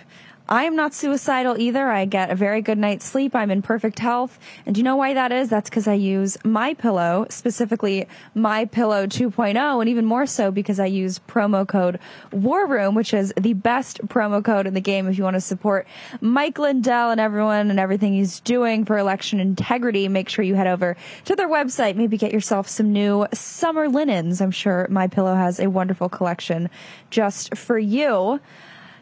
I am not suicidal either. I get a very good night's sleep. I'm in perfect health. And you know why that is? That's because I use my pillow, specifically my pillow 2.0, and even more so because I use promo code War Room, which is the best promo code in the game if you want to support Mike Lindell and everyone and everything he's doing for election integrity. Make sure you head over to their website. Maybe get yourself some new summer linens. I'm sure my pillow has a wonderful collection just for you.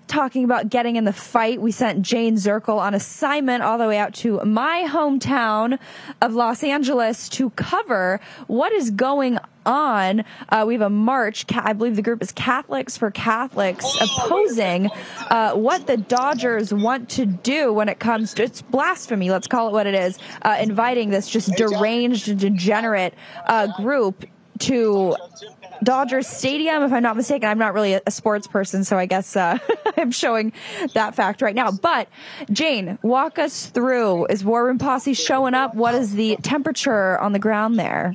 Talking about getting in the fight. We sent Jane Zirkle on assignment all the way out to my hometown of Los Angeles to cover what is going on. Uh, we have a march. I believe the group is Catholics for Catholics opposing uh, what the Dodgers want to do when it comes to it's blasphemy. Let's call it what it is. Uh, inviting this just deranged, degenerate uh, group to Dodgers Stadium, if I'm not mistaken. I'm not really a, sports person, so I guess uh, I'm showing that fact right now. But Jane, walk us through. Is War Room Posse showing up? What is the temperature on the ground there?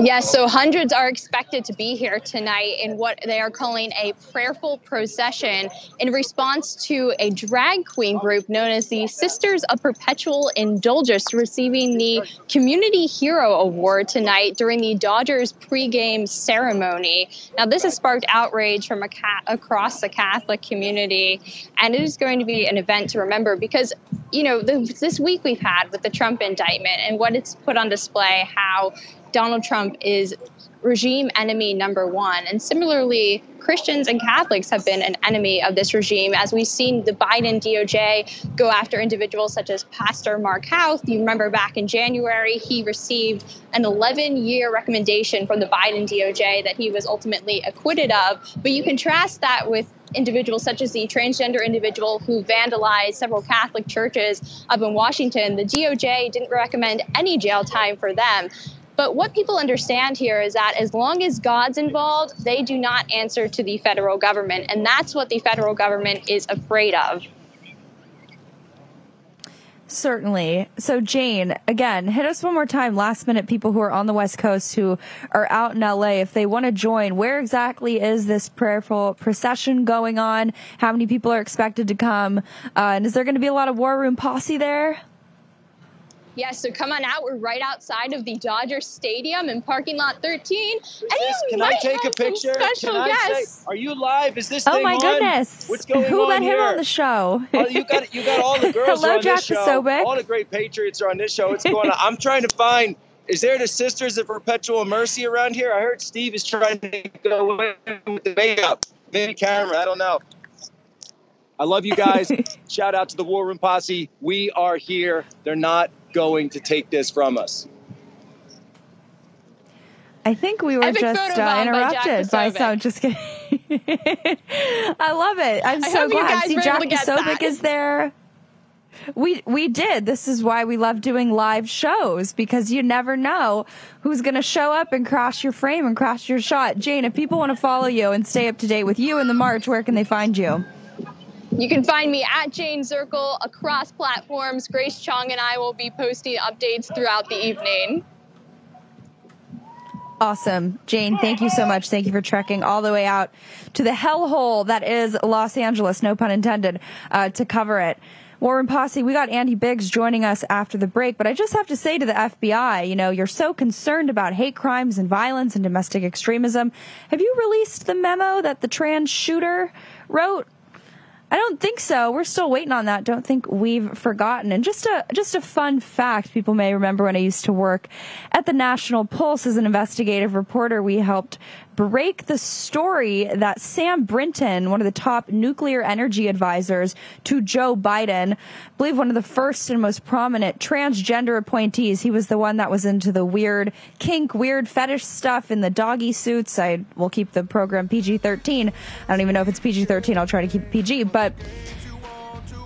Yes, so hundreds are expected to be here tonight in what they are calling a prayerful procession in response to a drag queen group known as the Sisters of Perpetual Indulgence receiving the Community Hero Award tonight during the Dodgers pregame ceremony. Now, this has sparked outrage from ca- across the Catholic community, and it is going to be an event to remember because, you know, the, this week we've had with the Trump indictment and what it's put on display how Donald Trump is regime enemy number one. And similarly, Christians and Catholics have been an enemy of this regime, as we've seen the Biden DOJ go after individuals such as Pastor Mark Houck. You remember back in January, he received an 11 year recommendation from the Biden DOJ that he was ultimately acquitted of. But you contrast that with individuals such as the transgender individual who vandalized several Catholic churches up in Washington. The DOJ didn't recommend any jail time for them. But what people understand here is that as long as God's involved, they do not answer to the federal government. And that's what the federal government is afraid of. Certainly. So, Jane, again, hit us one more time. Last minute, people who are on the West Coast who are out in LA, if they want to join, where exactly is this prayerful procession going on? How many people are expected to come? Uh, and is there going to be a lot of War Room posse there? Yes, so come on out. We're right outside of the Dodger Stadium in parking lot 13. And this, can I take a picture? Special can I guests. say, are you live? Is this Oh thing my on? goodness! What's going Who on let here? him on the show? Oh, you got you got all the girls Hello, are on Jack this show. Posobiec. All the great patriots are on this show. What's going on? I'm trying to find. Is there the Sisters of Perpetual Mercy around here? I heard Steve is trying to go in with the makeup, maybe camera. I don't know. I love you guys. Shout out to the War Room Posse. We are here. They're not going to take this from us. I think we were just uh, bomb by interrupted by, Posobiec. some. Just kidding. I love it. I'm I so hope you glad. guys See, were Jack able to get Posobiec that. is there. We we did. This is why we love doing live shows because you never know who's going to show up and crash your frame and crash your shot. Jane, if people want to follow you and stay up to date with you in the march, where can they find you? You can find me at Jane Zirkle across platforms. Grace Chong and I will be posting updates throughout the evening. Awesome. Jane, thank you so much. Thank you for trekking all the way out to the hellhole that is Los Angeles, no pun intended, uh, to cover it. War Room Posse, we got Andy Biggs joining us after the break, but I just have to say to the FBI, you know, you're so concerned about hate crimes and violence and domestic extremism. Have you released the memo that the trans shooter wrote? I don't think so. We're still waiting on that. Don't think we've forgotten. And just a just a fun fact people may remember when I used to work at the National Pulse as an investigative reporter, we helped break the story that Sam Brinton, one of the top nuclear energy advisors to Joe Biden, I believe one of the first and most prominent transgender appointees. He was the one that was into the weird kink, weird fetish stuff in the doggy suits. I will keep the program PG-13. I don't even know if it's PG-13. I'll try to keep it PG, but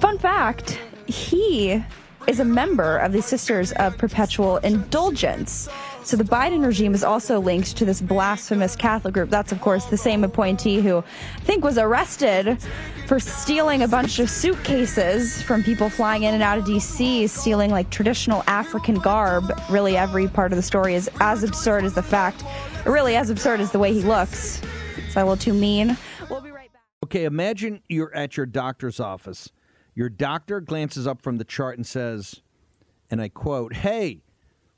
fun fact, he is a member of the Sisters of Perpetual Indulgence. So the Biden regime is also linked to this blasphemous Catholic group. That's, of course, the same appointee who I think was arrested for stealing a bunch of suitcases from people flying in and out of D.C., stealing like traditional African garb. Really, every part of the story is as absurd as the fact, really as absurd as the way he looks. Is that a little too mean? Okay, imagine you're at your doctor's office. Your doctor glances up from the chart and says, and I quote, Hey,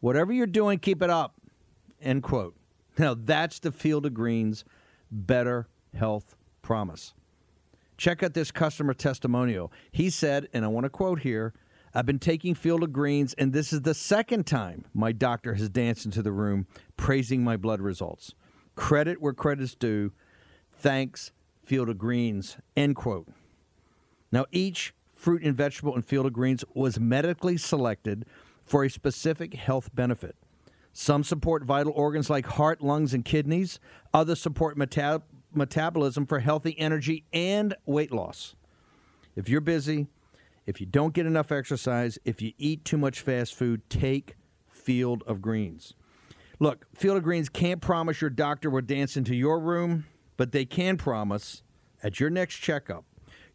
whatever you're doing, keep it up. End quote. Now, that's the Field of Greens Better Health Promise. Check out this customer testimonial. He said, and I want to quote here I've been taking Field of Greens, and this is the second time my doctor has danced into the room praising my blood results. Credit where credit's due. Thanks, Field of Greens, end quote. Now, each fruit and vegetable in Field of Greens was medically selected for a specific health benefit. Some support vital organs like heart, lungs, and kidneys. Others support metab- metabolism for healthy energy and weight loss. If you're busy, if you don't get enough exercise, if you eat too much fast food, take Field of Greens. Look, Field of Greens can't promise your doctor will dance into your room, but they can promise at your next checkup,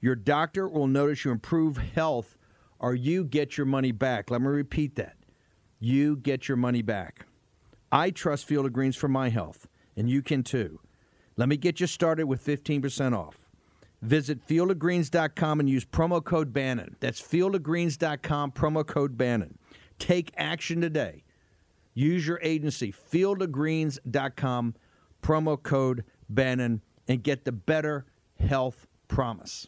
your doctor will notice you improve health or you get your money back. Let me repeat that. You get your money back. I trust Field of Greens for my health, and you can too. Let me get you started with 15% off. Visit fieldofgreens.com and use promo code Bannon. That's fieldofgreens.com, promo code Bannon. Take action today. Use your agency, fieldofgreens.com, promo code Bannon, and get the better health promise.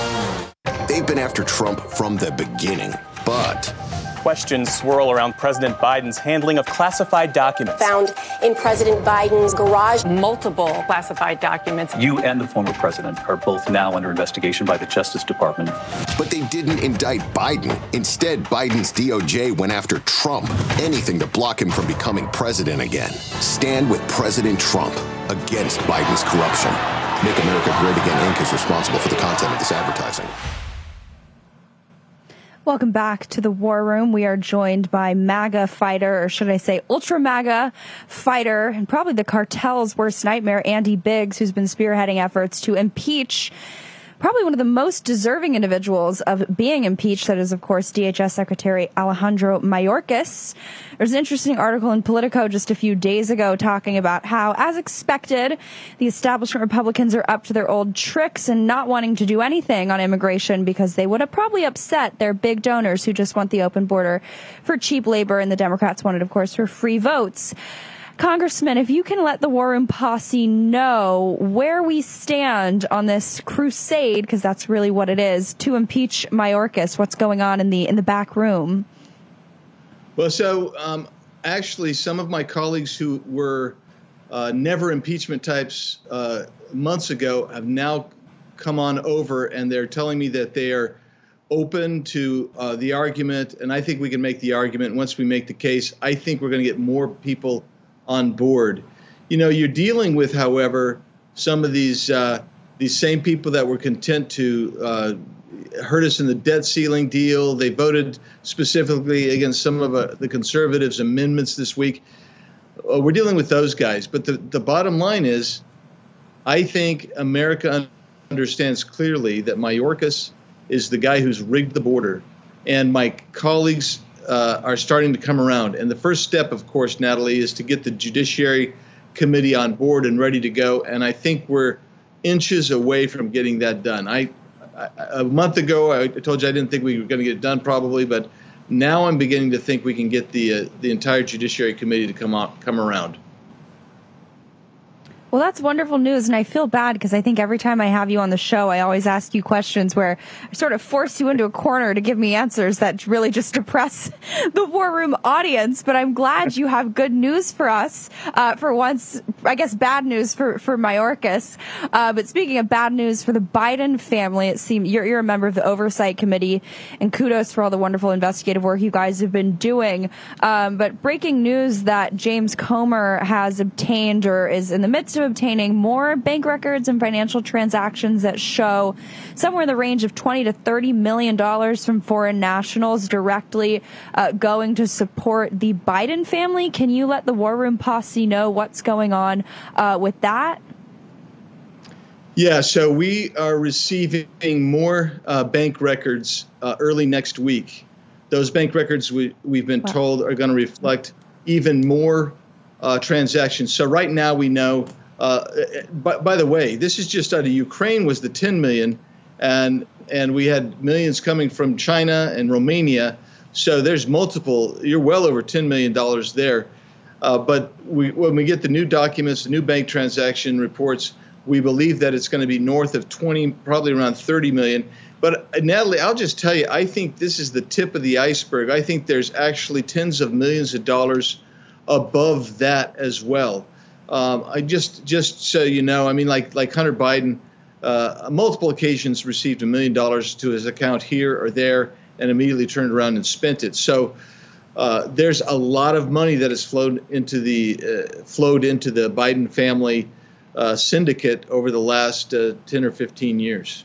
They've been after Trump from the beginning, but questions swirl around President Biden's handling of classified documents. Found in President Biden's garage multiple classified documents. You and the former president are both now under investigation by the Justice Department. But they didn't indict Biden. Instead, Biden's DOJ went after Trump. Anything to block him from becoming president again. Stand with President Trump against Biden's corruption. Make America Great Again Inc. is responsible for the content of this advertising. Welcome back to the War Room. We are joined by MAGA fighter, or should I say ultra MAGA fighter, and probably the cartel's worst nightmare, Andy Biggs, who's been spearheading efforts to impeach probably one of the most deserving individuals of being impeached. That is, of course, DHS Secretary Alejandro Mayorkas. There's an interesting article in Politico just a few days ago talking about how, as expected, the establishment Republicans are up to their old tricks and not wanting to do anything on immigration because they would have probably upset their big donors who just want the open border for cheap labor. And the Democrats wanted, of course, for free votes. Congressman, if you can let the War Room posse know where we stand on this crusade, because that's really what it is, to impeach Mayorkas, what's going on in the in the back room. Well, so um, actually, some of my colleagues who were uh, never impeachment types uh, months ago have now come on over, and they're telling me that they are open to uh, the argument, and I think we can make the argument once we make the case. I think we're going to get more people on board. You know, you're dealing with, however, some of these uh, these same people that were content to uh, hurt us in the debt ceiling deal. They voted specifically against some of uh, the conservatives' amendments this week. Uh, we're dealing with those guys. But the, the bottom line is, I think America understands clearly that Mayorkas is the guy who's rigged the border. And my colleagues uh, are starting to come around. And the first step, of course, Natalie, is to get the Judiciary Committee on board and ready to go. And I think we're inches away from getting that done. I, I a month ago, I told you I didn't think we were going to get it done, probably, but now I'm beginning to think we can get the uh, the entire Judiciary Committee to come out, come around. Well, that's wonderful news. And I feel bad because I think every time I have you on the show, I always ask you questions where I sort of force you into a corner to give me answers that really just depress the war room audience. But I'm glad you have good news for us. Uh, for once, I guess bad news for, for Mayorkas. Uh, but speaking of bad news for the Biden family, it seems you're, you're a member of the Oversight Committee and kudos for all the wonderful investigative work you guys have been doing. Um, but breaking news that James Comer has obtained or is in the midst of obtaining more bank records and financial transactions that show somewhere in the range of 20 to 30 million dollars from foreign nationals directly uh, going to support the Biden family. Can you let the War Room posse know what's going on uh, with that? Yeah, so we are receiving more uh, bank records uh, early next week. Those bank records we, we've been wow. told are going to reflect even more uh, transactions. So right now we know uh, by, by, the way, this is just out of Ukraine was the 10 million, and and we had millions coming from China and Romania. So there's multiple. You're well over ten million dollars there. Uh, but we, when we get the new documents, the new bank transaction reports, we believe that it's going to be north of 20, probably around 30 million. But uh, Natalie, I'll just tell you, I think this is the tip of the iceberg. I think there's actually tens of millions of dollars above that as well. Um, I just, just so you know, I mean, like like Hunter Biden, uh, multiple occasions received a million dollars to his account here or there, and immediately turned around and spent it. So. Uh, there's a lot of money that has flowed into the uh, flowed into the Biden family uh, syndicate over the last uh, 10 or 15 years.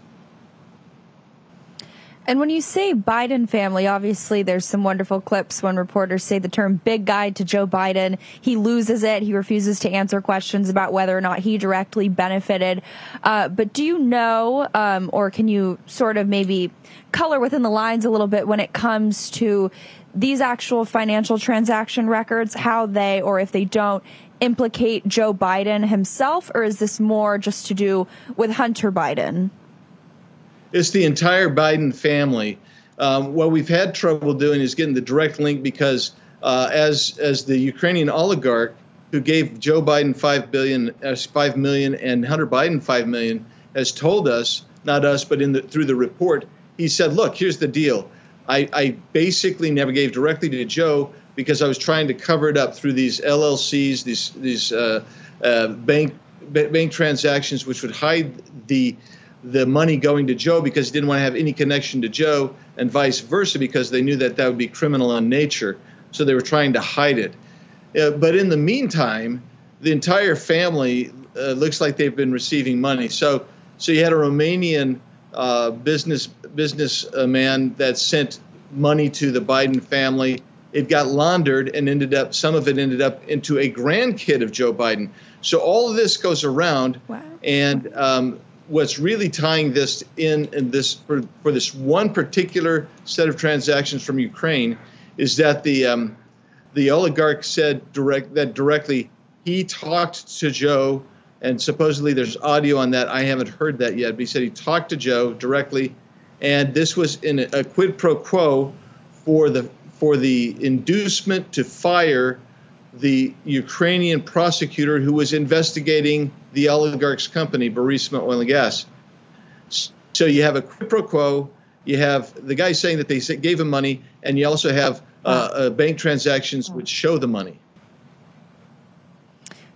And when you say Biden family, obviously there's some wonderful clips when reporters say the term big guy to Joe Biden. He loses it. He refuses to answer questions about whether or not he directly benefited. Uh, but do you know, um, or can you sort of maybe color within the lines a little bit when it comes to these actual financial transaction records, how they, or if they don't, implicate Joe Biden himself, or is this more just to do with Hunter Biden? It's the entire Biden family. Um, what we've had trouble doing is getting the direct link because uh, as as the Ukrainian oligarch who gave Joe Biden five billion, uh, five million, and Hunter Biden five million has told us, not us, but in the through the report, he said, "Look, here's the deal. I, I basically never gave directly to Joe because I was trying to cover it up through these LLCs, these these uh, uh, bank bank transactions, which would hide the the money going to Joe because he didn't want to have any connection to Joe, and vice versa because they knew that that would be criminal in nature. So they were trying to hide it. Uh, but in the meantime, the entire family uh, looks like they've been receiving money. So so you had a Romanian uh, business businessman that sent money to the Biden family. It got laundered and ended up some of it ended up into a grandkid of Joe Biden. So all of this goes around, wow. and um, what's really tying this in, in this for, for, this one particular set of transactions from Ukraine is that the um, the oligarch said direct that directly he talked to Joe and supposedly there's audio on that. I haven't heard that yet, but he said he talked to Joe directly, and this was in a, a quid pro quo for the for the inducement to fire the Ukrainian prosecutor who was investigating the oligarch's company, Burisma Oil and Gas. So you have a quid pro quo. You have the guy saying that they gave him money, and you also have uh, uh, bank transactions which show the money.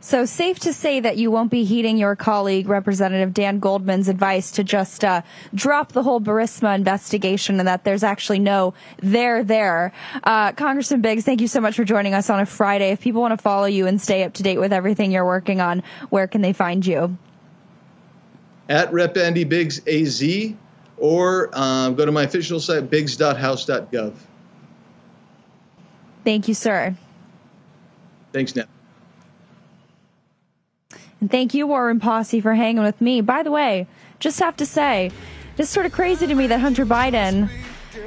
So safe to say that you won't be heeding your colleague, Representative Dan Goldman's advice to just uh, drop the whole Burisma investigation and that there's actually no there there. Uh, Congressman Biggs, thank you so much for joining us on a Friday. If people want to follow you and stay up to date with everything you're working on, where can they find you? At Rep. Andy Biggs AZ or um, go to my official site, biggs.house.gov. Thank you, sir. Thanks, Nat. And thank you, War Room Posse, for hanging with me. By the way, just have to say, it's sort of crazy to me that Hunter Biden,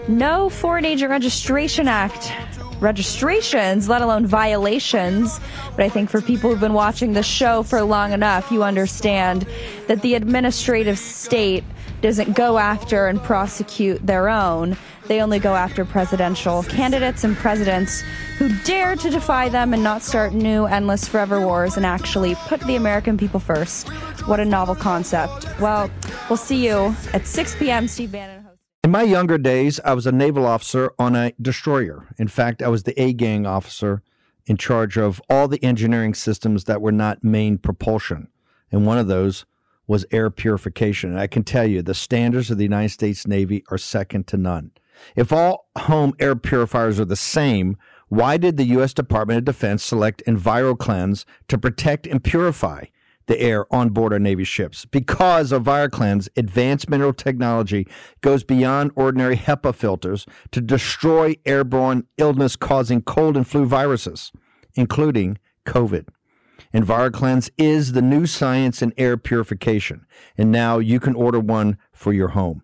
no Foreign Agent Registration Act registrations, let alone violations. But I think for people who've been watching the show for long enough, you understand that the administrative state doesn't go after and prosecute their own. They only go after presidential candidates and presidents who dare to defy them and not start new, endless, forever wars and actually put the American people first. What a novel concept. Well, we'll see you at 6 p.m. Steve Bannon. In my younger days, I was a naval officer on a destroyer. In fact, I was the A gang officer in charge of all the engineering systems that were not main propulsion. And one of those was air purification. And I can tell you, the standards of the United States Navy are second to none. If all home air purifiers are the same, why did the U.S. Department of Defense select EnviroKlenz to protect and purify the air on board our Navy ships? Because EnviroKlenz advanced mineral technology goes beyond ordinary HEPA filters to destroy airborne illness causing cold and flu viruses, including COVID. EnviroKlenz is the new science in air purification, and now you can order one for your home.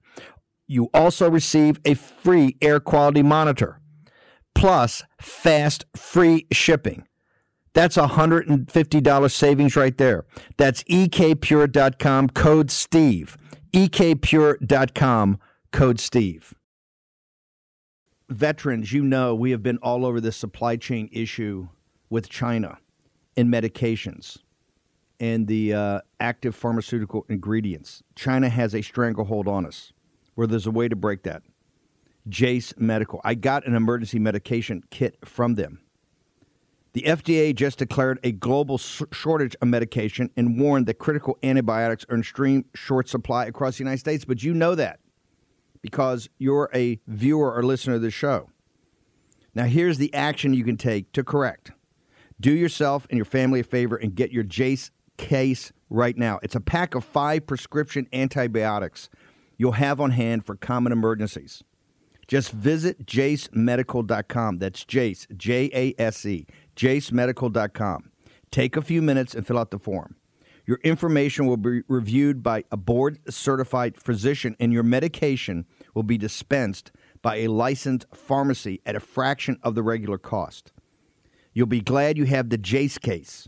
You also receive a free air quality monitor plus fast free shipping. That's a $150 savings right there. That's ekpure.com code STEVE. ekpure.com code STEVE veterans, you know, we have been all over this supply chain issue with China in medications and the uh, active pharmaceutical ingredients. China has a stranglehold on us where there's a way to break that. Jase Medical. I got an emergency medication kit from them. The FDA just declared a global shortage of medication and warned that critical antibiotics are in extreme short supply across the United States. But you know that because you're a viewer or listener of the show. Now, here's the action you can take to correct. Do yourself and your family a favor and get your Jase case right now. It's a pack of five prescription antibiotics you'll have on hand for common emergencies. Just visit jasemedical.com. That's Jase, J A S E, jasemedical.com. Take a few minutes and fill out the form. Your information will be reviewed by a board certified physician, and your medication will be dispensed by a licensed pharmacy at a fraction of the regular cost. You'll be glad you have the Jase case.